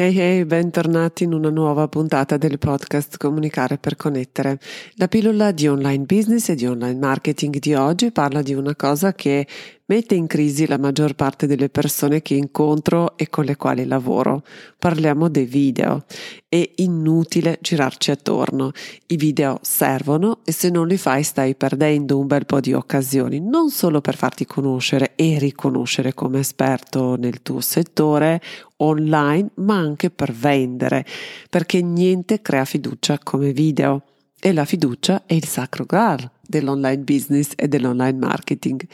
Hey hey, bentornati in una nuova puntata del podcast Comunicare per connettere. La pillola di online business e di online marketing di oggi parla di una cosa che mette in crisi la maggior parte delle persone che incontro e con le quali lavoro. Parliamo dei video. È inutile girarci attorno. I video servono e se non li fai stai perdendo un bel po' di occasioni, non solo per farti conoscere e riconoscere come esperto nel tuo settore online, ma anche per vendere, perché niente crea fiducia come video. E la fiducia è il sacro graal dell'online business e dell'online marketing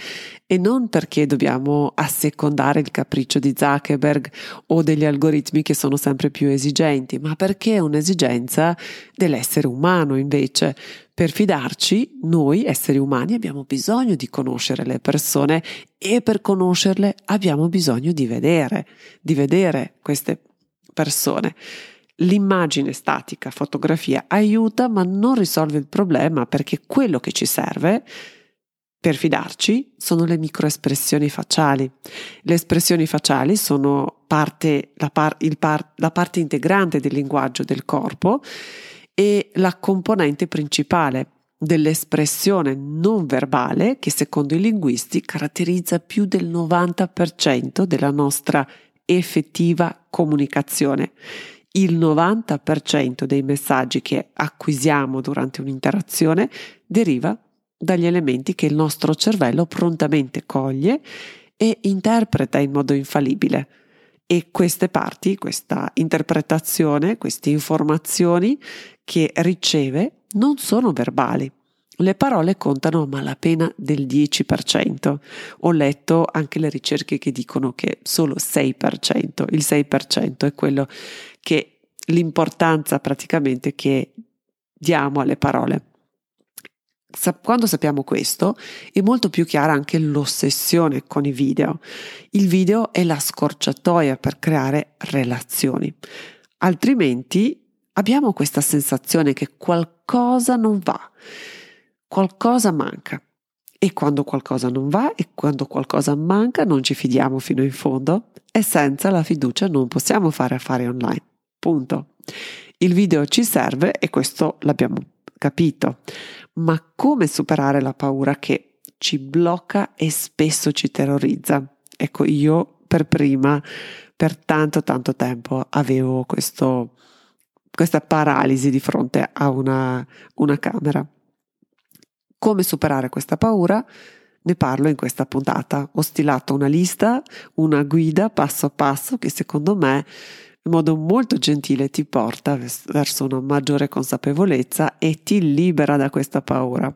e non perché dobbiamo assecondare il capriccio di Zuckerberg o degli algoritmi che sono sempre più esigenti, ma perché è un'esigenza dell'essere umano invece. Per fidarci, noi esseri umani abbiamo bisogno di conoscere le persone e per conoscerle abbiamo bisogno di vedere, di vedere queste persone. L'immagine statica, fotografia, aiuta ma non risolve il problema perché quello che ci serve per fidarci sono le microespressioni facciali. Le espressioni facciali sono parte, la, par, par, la parte integrante del linguaggio del corpo e la componente principale dell'espressione non verbale che secondo i linguisti caratterizza più del 90% della nostra effettiva comunicazione il 90% dei messaggi che acquisiamo durante un'interazione deriva dagli elementi che il nostro cervello prontamente coglie e interpreta in modo infallibile. E queste parti, questa interpretazione, queste informazioni che riceve non sono verbali. Le parole contano a malapena del 10%. Ho letto anche le ricerche che dicono che solo 6%, il 6% è quello che l'importanza praticamente che diamo alle parole. Quando sappiamo questo è molto più chiara anche l'ossessione con i video. Il video è la scorciatoia per creare relazioni. Altrimenti abbiamo questa sensazione che qualcosa non va, qualcosa manca. E quando qualcosa non va e quando qualcosa manca non ci fidiamo fino in fondo e senza la fiducia non possiamo fare affari online. Punto. Il video ci serve e questo l'abbiamo capito, ma come superare la paura che ci blocca e spesso ci terrorizza? Ecco, io per prima, per tanto tanto tempo avevo questo, questa paralisi di fronte a una, una camera. Come superare questa paura? Ne parlo in questa puntata. Ho stilato una lista, una guida passo a passo che secondo me in modo molto gentile ti porta verso una maggiore consapevolezza e ti libera da questa paura.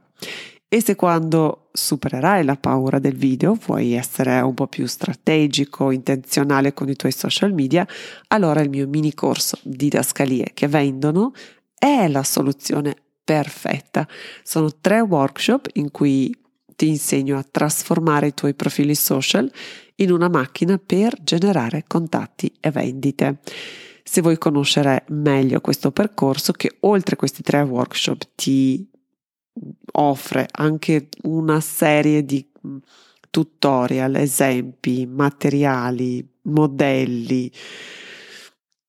E se quando supererai la paura del video vuoi essere un po' più strategico, intenzionale con i tuoi social media, allora il mio mini corso Didascalie che vendono è la soluzione perfetta. Sono tre workshop in cui ti insegno a trasformare i tuoi profili social in una macchina per generare contatti e vendite. Se vuoi conoscere meglio questo percorso, che oltre a questi tre workshop ti offre anche una serie di mm, tutorial, esempi, materiali, modelli,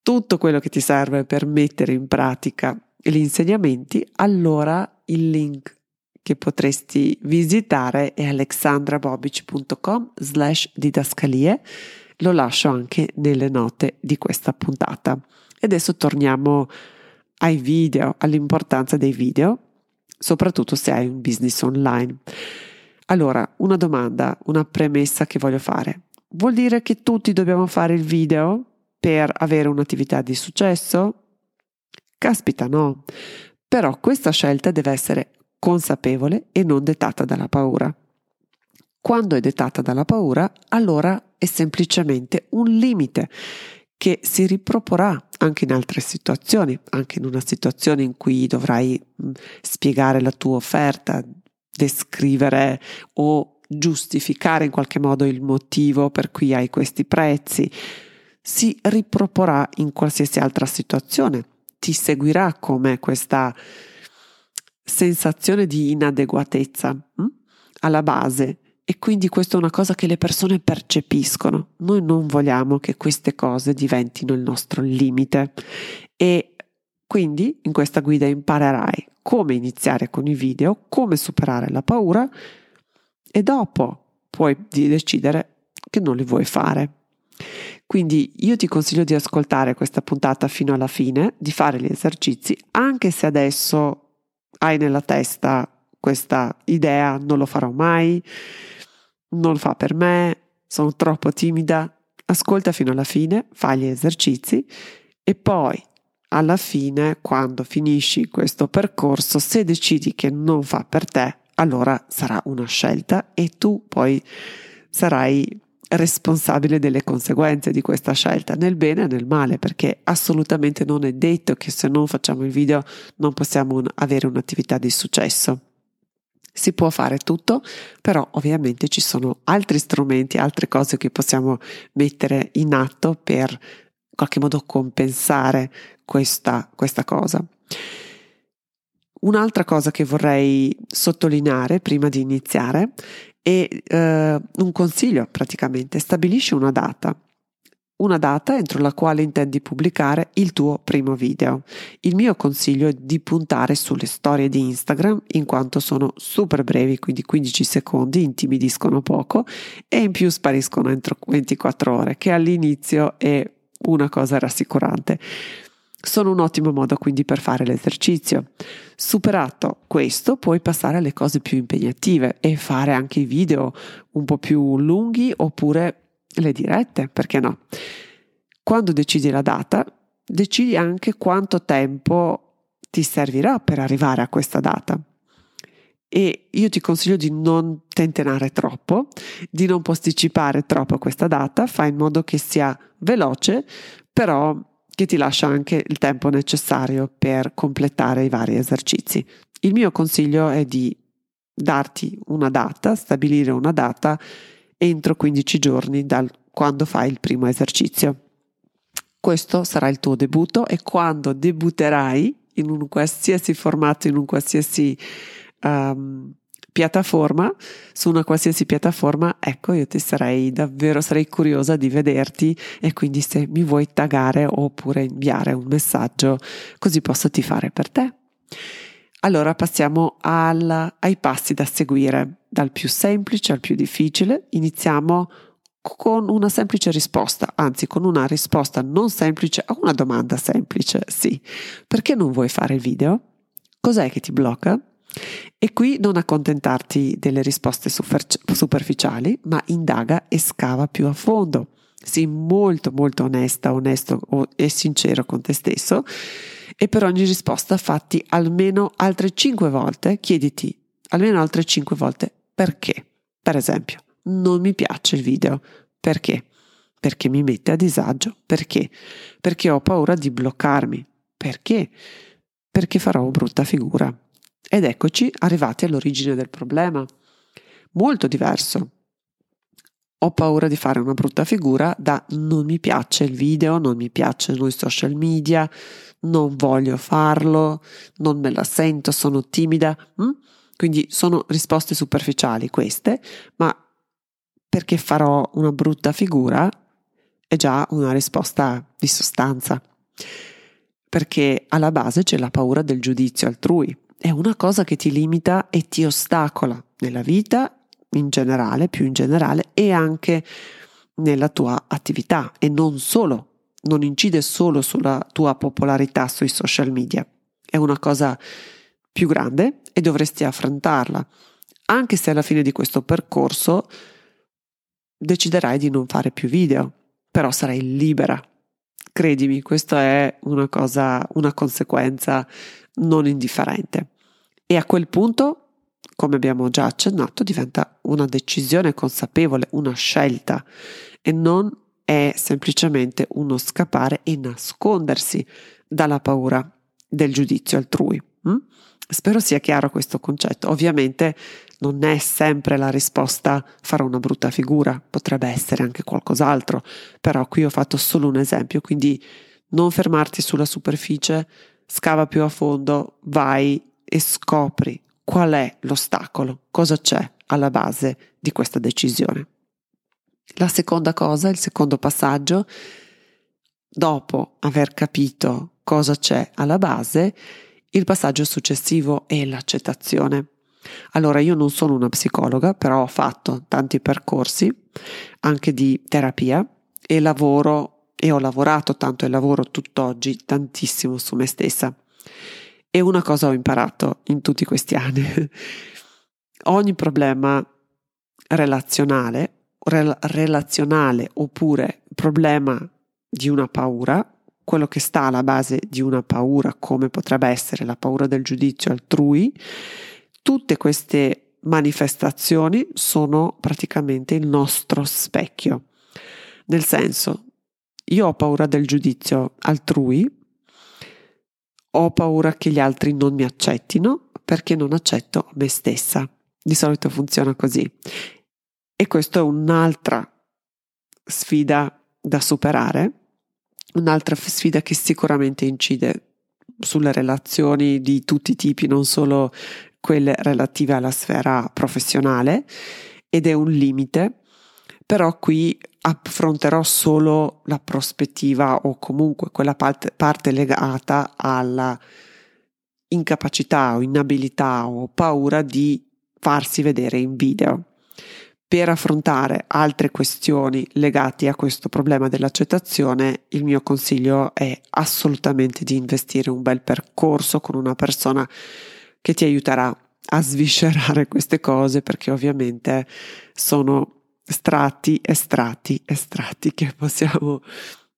tutto quello che ti serve per mettere in pratica gli insegnamenti, allora il link che potresti visitare è alexandrabobic.com slash didascalie, lo lascio anche nelle note di questa puntata. E adesso torniamo ai video, all'importanza dei video, soprattutto se hai un business online. Allora, una domanda, una premessa che voglio fare. Vuol dire che tutti dobbiamo fare il video per avere un'attività di successo? Caspita, no. Però questa scelta deve essere consapevole e non dettata dalla paura. Quando è dettata dalla paura, allora è semplicemente un limite che si riproporrà anche in altre situazioni, anche in una situazione in cui dovrai spiegare la tua offerta, descrivere o giustificare in qualche modo il motivo per cui hai questi prezzi. Si riproporrà in qualsiasi altra situazione, ti seguirà come questa sensazione di inadeguatezza hm? alla base e quindi questa è una cosa che le persone percepiscono. Noi non vogliamo che queste cose diventino il nostro limite e quindi in questa guida imparerai come iniziare con i video, come superare la paura e dopo puoi decidere che non li vuoi fare. Quindi io ti consiglio di ascoltare questa puntata fino alla fine, di fare gli esercizi, anche se adesso hai nella testa questa idea, non lo farò mai, non lo fa per me, sono troppo timida, ascolta fino alla fine, fai gli esercizi e poi alla fine, quando finisci questo percorso, se decidi che non fa per te, allora sarà una scelta e tu poi sarai responsabile delle conseguenze di questa scelta, nel bene e nel male, perché assolutamente non è detto che se non facciamo il video non possiamo avere un'attività di successo. Si può fare tutto, però ovviamente ci sono altri strumenti, altre cose che possiamo mettere in atto per in qualche modo compensare questa, questa cosa. Un'altra cosa che vorrei sottolineare prima di iniziare è eh, un consiglio praticamente, stabilisci una data una data entro la quale intendi pubblicare il tuo primo video. Il mio consiglio è di puntare sulle storie di Instagram in quanto sono super brevi, quindi 15 secondi, intimidiscono poco e in più spariscono entro 24 ore, che all'inizio è una cosa rassicurante. Sono un ottimo modo quindi per fare l'esercizio. Superato questo, puoi passare alle cose più impegnative e fare anche i video un po' più lunghi oppure le dirette, perché no? Quando decidi la data, decidi anche quanto tempo ti servirà per arrivare a questa data. E io ti consiglio di non tentennare troppo, di non posticipare troppo questa data, fai in modo che sia veloce, però che ti lascia anche il tempo necessario per completare i vari esercizi. Il mio consiglio è di darti una data, stabilire una data entro 15 giorni da quando fai il primo esercizio. Questo sarà il tuo debutto e quando debutterai in un qualsiasi formato, in un qualsiasi um, piattaforma, su una qualsiasi piattaforma, ecco, io ti sarei davvero, sarei curiosa di vederti e quindi se mi vuoi taggare oppure inviare un messaggio, così posso ti fare per te. Allora passiamo al, ai passi da seguire, dal più semplice al più difficile. Iniziamo con una semplice risposta, anzi con una risposta non semplice a una domanda semplice, sì. Perché non vuoi fare il video? Cos'è che ti blocca? E qui non accontentarti delle risposte superficiali, ma indaga e scava più a fondo. Sii molto molto onesta, onesto e sincero con te stesso e per ogni risposta fatti almeno altre 5 volte, chiediti almeno altre 5 volte perché. Per esempio, non mi piace il video. Perché? Perché mi mette a disagio. Perché? Perché ho paura di bloccarmi. Perché? Perché farò brutta figura. Ed eccoci arrivati all'origine del problema. Molto diverso ho paura di fare una brutta figura da non mi piace il video, non mi piacciono i social media, non voglio farlo, non me la sento, sono timida. Hm? Quindi sono risposte superficiali queste, ma perché farò una brutta figura è già una risposta di sostanza. Perché alla base c'è la paura del giudizio altrui. È una cosa che ti limita e ti ostacola nella vita in generale, più in generale, e anche nella tua attività. E non solo, non incide solo sulla tua popolarità sui social media, è una cosa più grande e dovresti affrontarla, anche se alla fine di questo percorso deciderai di non fare più video, però sarai libera. Credimi, questa è una cosa, una conseguenza non indifferente. E a quel punto come abbiamo già accennato, diventa una decisione consapevole, una scelta e non è semplicemente uno scappare e nascondersi dalla paura del giudizio altrui. Spero sia chiaro questo concetto. Ovviamente non è sempre la risposta farò una brutta figura, potrebbe essere anche qualcos'altro, però qui ho fatto solo un esempio, quindi non fermarti sulla superficie, scava più a fondo, vai e scopri qual è l'ostacolo, cosa c'è alla base di questa decisione. La seconda cosa, il secondo passaggio, dopo aver capito cosa c'è alla base, il passaggio successivo è l'accettazione. Allora, io non sono una psicologa, però ho fatto tanti percorsi anche di terapia e lavoro e ho lavorato tanto e lavoro tutt'oggi tantissimo su me stessa. E una cosa ho imparato in tutti questi anni. Ogni problema relazionale, rel- relazionale oppure problema di una paura, quello che sta alla base di una paura, come potrebbe essere la paura del giudizio altrui, tutte queste manifestazioni sono praticamente il nostro specchio. Nel senso, io ho paura del giudizio altrui, ho paura che gli altri non mi accettino perché non accetto me stessa. Di solito funziona così. E questa è un'altra sfida da superare, un'altra sfida che sicuramente incide sulle relazioni di tutti i tipi, non solo quelle relative alla sfera professionale ed è un limite, però qui affronterò solo la prospettiva o comunque quella parte, parte legata alla incapacità o inabilità o paura di farsi vedere in video. Per affrontare altre questioni legate a questo problema dell'accettazione, il mio consiglio è assolutamente di investire un bel percorso con una persona che ti aiuterà a sviscerare queste cose perché ovviamente sono strati e strati e strati che possiamo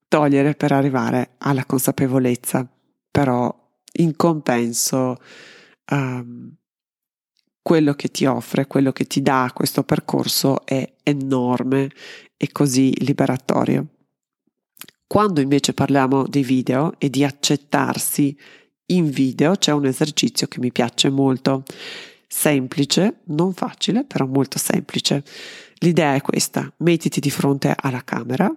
togliere per arrivare alla consapevolezza, però in compenso um, quello che ti offre, quello che ti dà questo percorso è enorme e così liberatorio. Quando invece parliamo di video e di accettarsi in video c'è un esercizio che mi piace molto, semplice, non facile, però molto semplice. L'idea è questa, mettiti di fronte alla camera,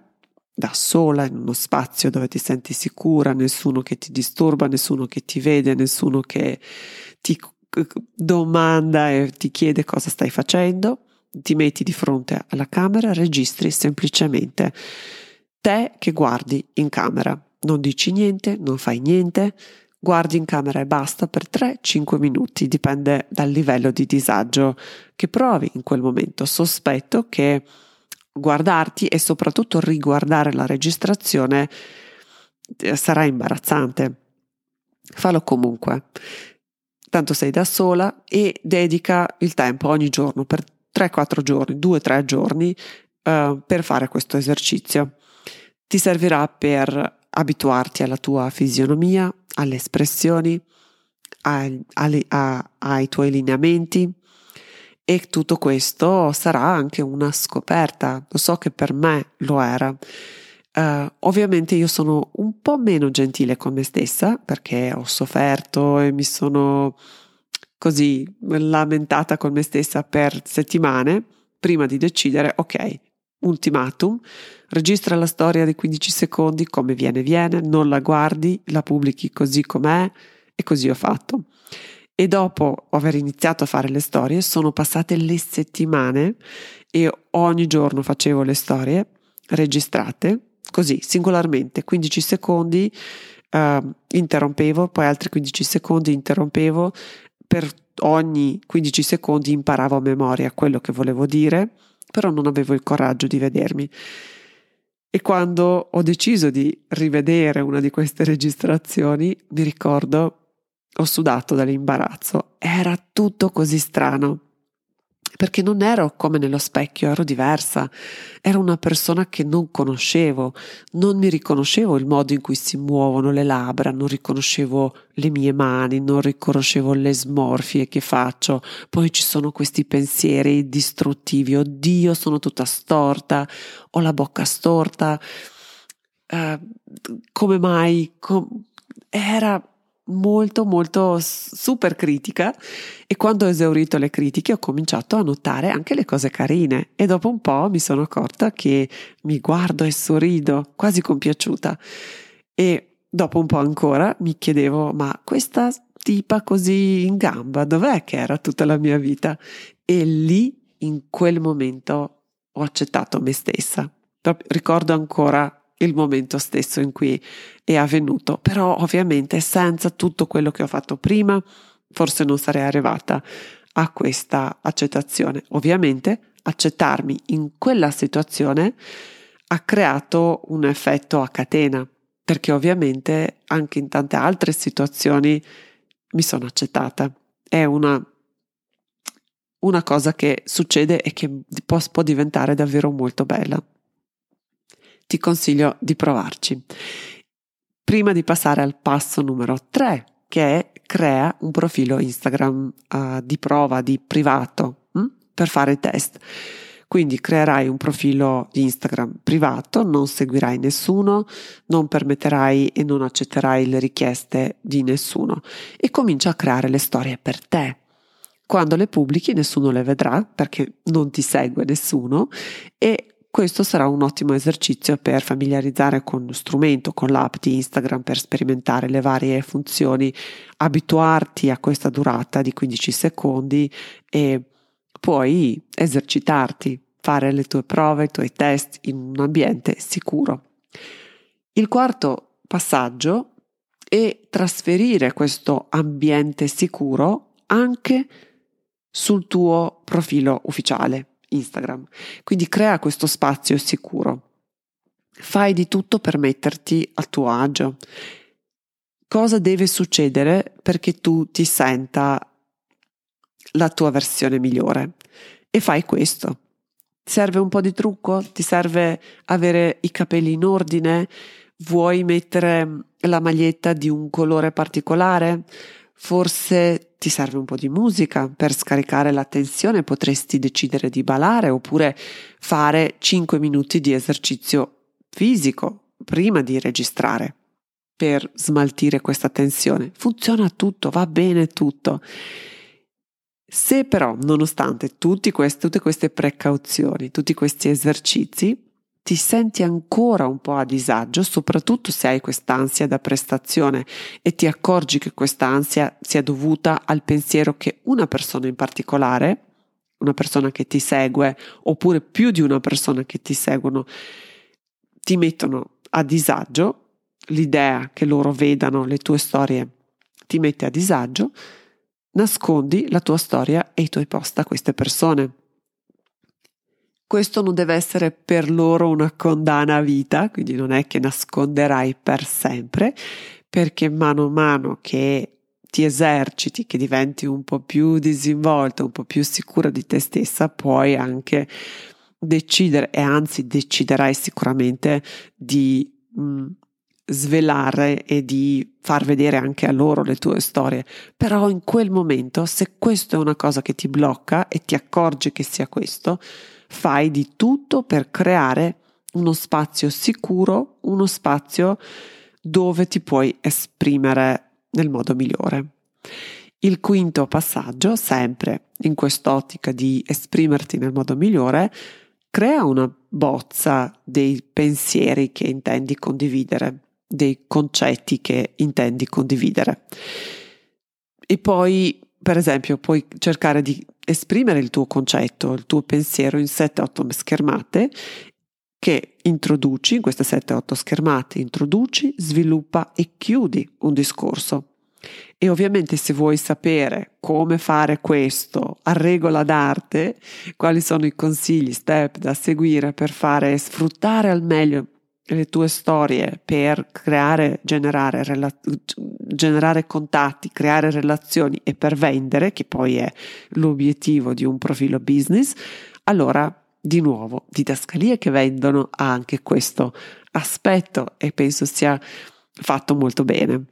da sola, in uno spazio dove ti senti sicura, nessuno che ti disturba, nessuno che ti vede, nessuno che ti domanda e ti chiede cosa stai facendo, ti metti di fronte alla camera, registri semplicemente te che guardi in camera, non dici niente, non fai niente, guardi in camera e basta per 3-5 minuti, dipende dal livello di disagio che provi in quel momento. Sospetto che guardarti e soprattutto riguardare la registrazione eh, sarà imbarazzante. Fallo comunque. Tanto sei da sola e dedica il tempo ogni giorno per 3-4 giorni, 2-3 giorni uh, per fare questo esercizio. Ti servirà per abituarti alla tua fisionomia, alle espressioni, ai, alle, a, ai tuoi lineamenti e tutto questo sarà anche una scoperta. Lo so che per me lo era. Uh, ovviamente io sono un po' meno gentile con me stessa perché ho sofferto e mi sono così lamentata con me stessa per settimane prima di decidere, ok, ultimatum, registra la storia di 15 secondi come viene viene, non la guardi, la pubblichi così com'è e così ho fatto. E dopo aver iniziato a fare le storie sono passate le settimane e ogni giorno facevo le storie registrate così singolarmente 15 secondi uh, interrompevo poi altri 15 secondi interrompevo per ogni 15 secondi imparavo a memoria quello che volevo dire però non avevo il coraggio di vedermi. E quando ho deciso di rivedere una di queste registrazioni, mi ricordo, ho sudato dall'imbarazzo. Era tutto così strano perché non ero come nello specchio, ero diversa, ero una persona che non conoscevo, non mi riconoscevo il modo in cui si muovono le labbra, non riconoscevo le mie mani, non riconoscevo le smorfie che faccio, poi ci sono questi pensieri distruttivi, oddio sono tutta storta, ho la bocca storta, uh, come mai? Com- era molto molto super critica e quando ho esaurito le critiche ho cominciato a notare anche le cose carine e dopo un po' mi sono accorta che mi guardo e sorrido quasi compiaciuta. E dopo un po' ancora mi chiedevo ma questa tipa così in gamba dov'è che era tutta la mia vita? E lì in quel momento ho accettato me stessa. Ricordo ancora il momento stesso in cui è avvenuto, però ovviamente senza tutto quello che ho fatto prima forse non sarei arrivata a questa accettazione. Ovviamente accettarmi in quella situazione ha creato un effetto a catena, perché ovviamente anche in tante altre situazioni mi sono accettata. È una, una cosa che succede e che può, può diventare davvero molto bella ti consiglio di provarci. Prima di passare al passo numero 3, che è crea un profilo Instagram uh, di prova, di privato, hm? per fare i test. Quindi creerai un profilo Instagram privato, non seguirai nessuno, non permetterai e non accetterai le richieste di nessuno e comincia a creare le storie per te. Quando le pubblichi nessuno le vedrà perché non ti segue nessuno e questo sarà un ottimo esercizio per familiarizzare con lo strumento, con l'app di Instagram per sperimentare le varie funzioni, abituarti a questa durata di 15 secondi e poi esercitarti, fare le tue prove, i tuoi test in un ambiente sicuro. Il quarto passaggio è trasferire questo ambiente sicuro anche sul tuo profilo ufficiale. Instagram. Quindi crea questo spazio sicuro. Fai di tutto per metterti a tuo agio. Cosa deve succedere perché tu ti senta la tua versione migliore? E fai questo. Serve un po' di trucco? Ti serve avere i capelli in ordine? Vuoi mettere la maglietta di un colore particolare? Forse ti serve un po' di musica per scaricare la tensione, potresti decidere di ballare oppure fare 5 minuti di esercizio fisico prima di registrare per smaltire questa tensione. Funziona tutto, va bene tutto. Se però, nonostante questi, tutte queste precauzioni, tutti questi esercizi, ti senti ancora un po' a disagio, soprattutto se hai quest'ansia da prestazione e ti accorgi che quest'ansia sia dovuta al pensiero che una persona in particolare, una persona che ti segue, oppure più di una persona che ti seguono, ti mettono a disagio, l'idea che loro vedano le tue storie ti mette a disagio, nascondi la tua storia e i tuoi post a queste persone questo non deve essere per loro una condanna a vita, quindi non è che nasconderai per sempre, perché mano a mano che ti eserciti, che diventi un po' più disinvolta, un po' più sicura di te stessa, puoi anche decidere e anzi deciderai sicuramente di mh, mm, svelare e di far vedere anche a loro le tue storie. Però in quel momento, se questo è una cosa che ti blocca e ti accorgi che sia questo, fai di tutto per creare uno spazio sicuro, uno spazio dove ti puoi esprimere nel modo migliore. Il quinto passaggio, sempre in quest'ottica di esprimerti nel modo migliore, crea una bozza dei pensieri che intendi condividere, dei concetti che intendi condividere. E poi, per esempio, puoi cercare di esprimere il tuo concetto, il tuo pensiero in 7-8 schermate che introduci, in queste 7-8 schermate, introduci, sviluppa e chiudi un discorso. E ovviamente se vuoi sapere come fare questo a regola d'arte, quali sono i consigli, step da seguire per fare sfruttare al meglio le tue storie per creare, generare, rela- generare contatti, creare relazioni e per vendere, che poi è l'obiettivo di un profilo business, allora di nuovo didascalie che vendono ha anche questo aspetto e penso sia fatto molto bene.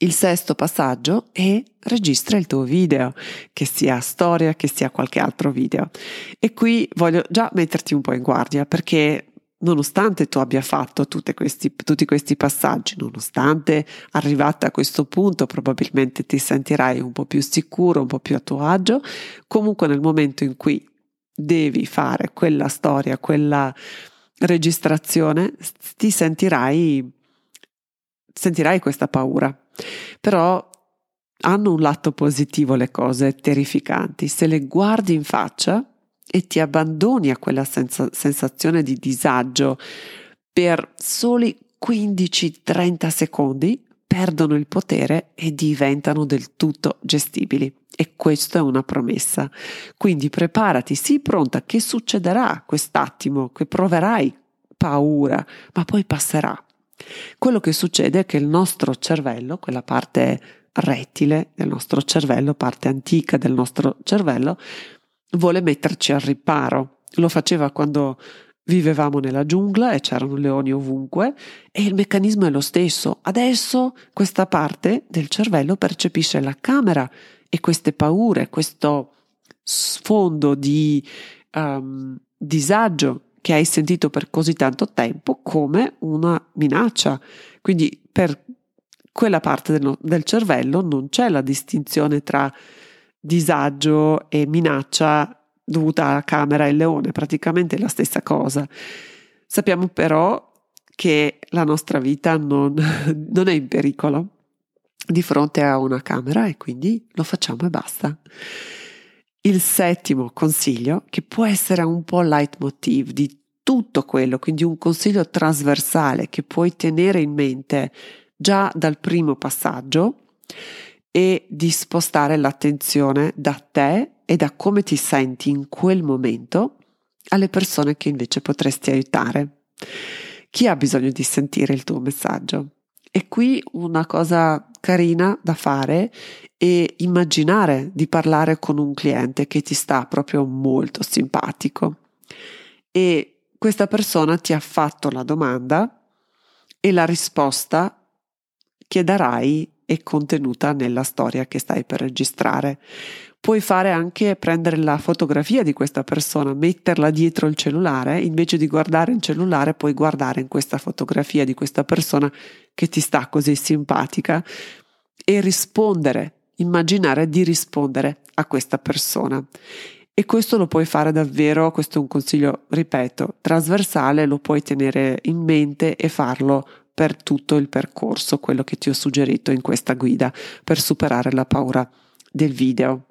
Il sesto passaggio è registra il tuo video, che sia storia, che sia qualche altro video. E qui voglio già metterti un po' in guardia perché nonostante tu abbia fatto questi, tutti questi passaggi, nonostante arrivata a questo punto probabilmente ti sentirai un po' più sicuro, un po' più a tuo agio, comunque nel momento in cui devi fare quella storia, quella registrazione, ti sentirai, sentirai questa paura. Però hanno un lato positivo le cose terrificanti. Se le guardi in faccia, e ti abbandoni a quella senza- sensazione di disagio per soli 15-30 secondi, perdono il potere e diventano del tutto gestibili. E questa è una promessa. Quindi preparati, sii pronta che succederà quest'attimo, che proverai paura, ma poi passerà. Quello che succede è che il nostro cervello, quella parte rettile del nostro cervello, parte antica del nostro cervello, vuole metterci al riparo. Lo faceva quando vivevamo nella giungla e c'erano leoni ovunque e il meccanismo è lo stesso. Adesso questa parte del cervello percepisce la camera e queste paure, questo sfondo di um, disagio che hai sentito per così tanto tempo come una minaccia. Quindi per quella parte del, del cervello non c'è la distinzione tra disagio e minaccia dovuta alla camera e al leone, praticamente la stessa cosa. Sappiamo però che la nostra vita non, non è in pericolo di fronte a una camera e quindi lo facciamo e basta. Il settimo consiglio, che può essere un po' leitmotiv di tutto quello, quindi un consiglio trasversale che puoi tenere in mente già dal primo passaggio, e di spostare l'attenzione da te e da come ti senti in quel momento alle persone che invece potresti aiutare. Chi ha bisogno di sentire il tuo messaggio? E qui una cosa carina da fare è immaginare di parlare con un cliente che ti sta proprio molto simpatico e questa persona ti ha fatto la domanda e la risposta che darai è contenuta nella storia che stai per registrare. Puoi fare anche prendere la fotografia di questa persona, metterla dietro il cellulare, invece di guardare il cellulare puoi guardare in questa fotografia di questa persona che ti sta così simpatica e rispondere, immaginare di rispondere a questa persona. E questo lo puoi fare davvero, questo è un consiglio, ripeto, trasversale, lo puoi tenere in mente e farlo per tutto il percorso, quello che ti ho suggerito in questa guida per superare la paura del video.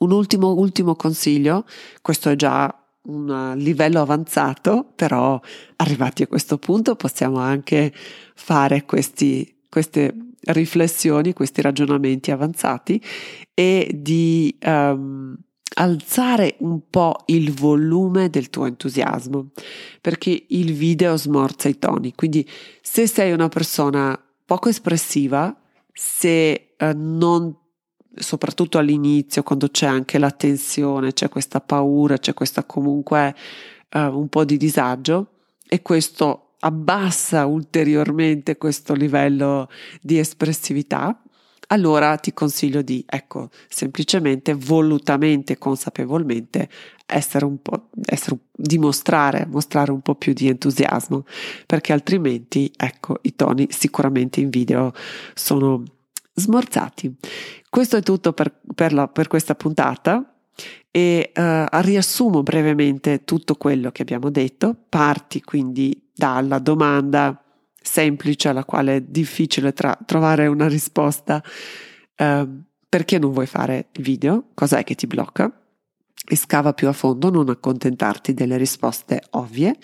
Un ultimo, ultimo consiglio, questo è già un livello avanzato, però arrivati a questo punto possiamo anche fare questi, queste riflessioni, questi ragionamenti avanzati e di um, alzare un po' il volume del tuo entusiasmo, perché il video smorza i toni. Quindi se sei una persona poco espressiva, se eh, non soprattutto all'inizio, quando c'è anche la tensione, c'è questa paura, c'è questa comunque eh, un po' di disagio e questo abbassa ulteriormente questo livello di espressività, allora ti consiglio di, ecco, semplicemente, volutamente, consapevolmente essere un po', essere, dimostrare, mostrare un po' più di entusiasmo, perché altrimenti, ecco, i toni sicuramente in video sono smorzati. Questo è tutto per, per, la, per questa puntata e uh, riassumo brevemente tutto quello che abbiamo detto. Parti quindi dalla domanda semplice alla quale è difficile tra- trovare una risposta. Uh, perché non vuoi fare video? Cos'è che ti blocca? E scava più a fondo, non accontentarti delle risposte ovvie.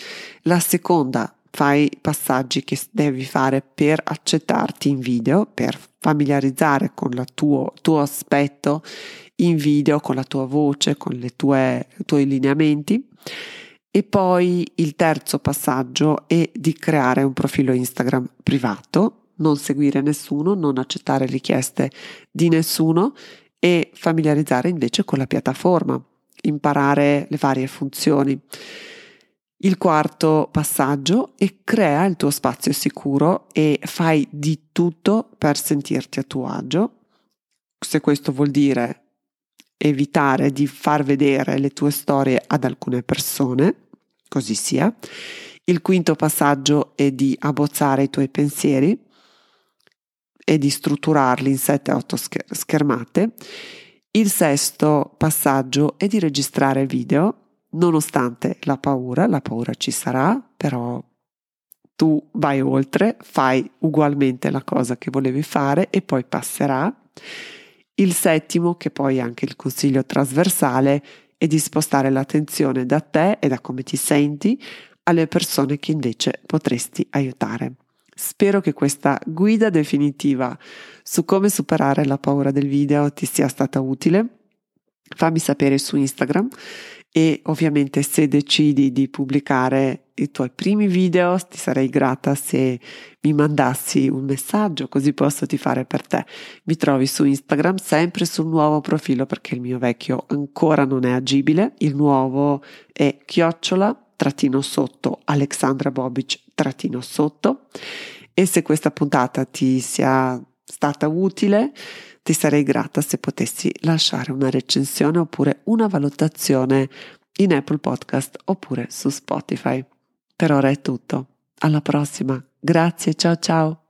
La seconda, fai passaggi che devi fare per accettarti in video, per familiarizzare con il tuo, tuo aspetto in video, con la tua voce, con i tuoi lineamenti. E poi il terzo passaggio è di creare un profilo Instagram privato, non seguire nessuno, non accettare richieste di nessuno e familiarizzare invece con la piattaforma, imparare le varie funzioni. Il quarto passaggio è crea il tuo spazio sicuro e fai di tutto per sentirti a tuo agio. Se questo vuol dire evitare di far vedere le tue storie ad alcune persone, così sia. Il quinto passaggio è di abbozzare i tuoi pensieri e di strutturarli in 7-8 schermate. Il sesto passaggio è di registrare video, nonostante la paura, la paura ci sarà, però tu vai oltre, fai ugualmente la cosa che volevi fare e poi passerà. Il settimo, che poi è anche il consiglio trasversale, è di spostare l'attenzione da te e da come ti senti alle persone che invece potresti aiutare. Spero che questa guida definitiva su come superare la paura del video ti sia stata utile. Fammi sapere su Instagram e ovviamente se decidi di pubblicare i tuoi primi video ti sarei grata se mi mandassi un messaggio così posso ti fare per te. Mi trovi su Instagram sempre sul nuovo profilo perché il mio vecchio ancora non è agibile, il nuovo è chiocciola trattino sotto Alexandra Bobic trattino sotto e se questa puntata ti sia stata utile ti sarei grata se potessi lasciare una recensione oppure una valutazione in Apple Podcast oppure su Spotify. Per ora è tutto. Alla prossima. Grazie, ciao ciao.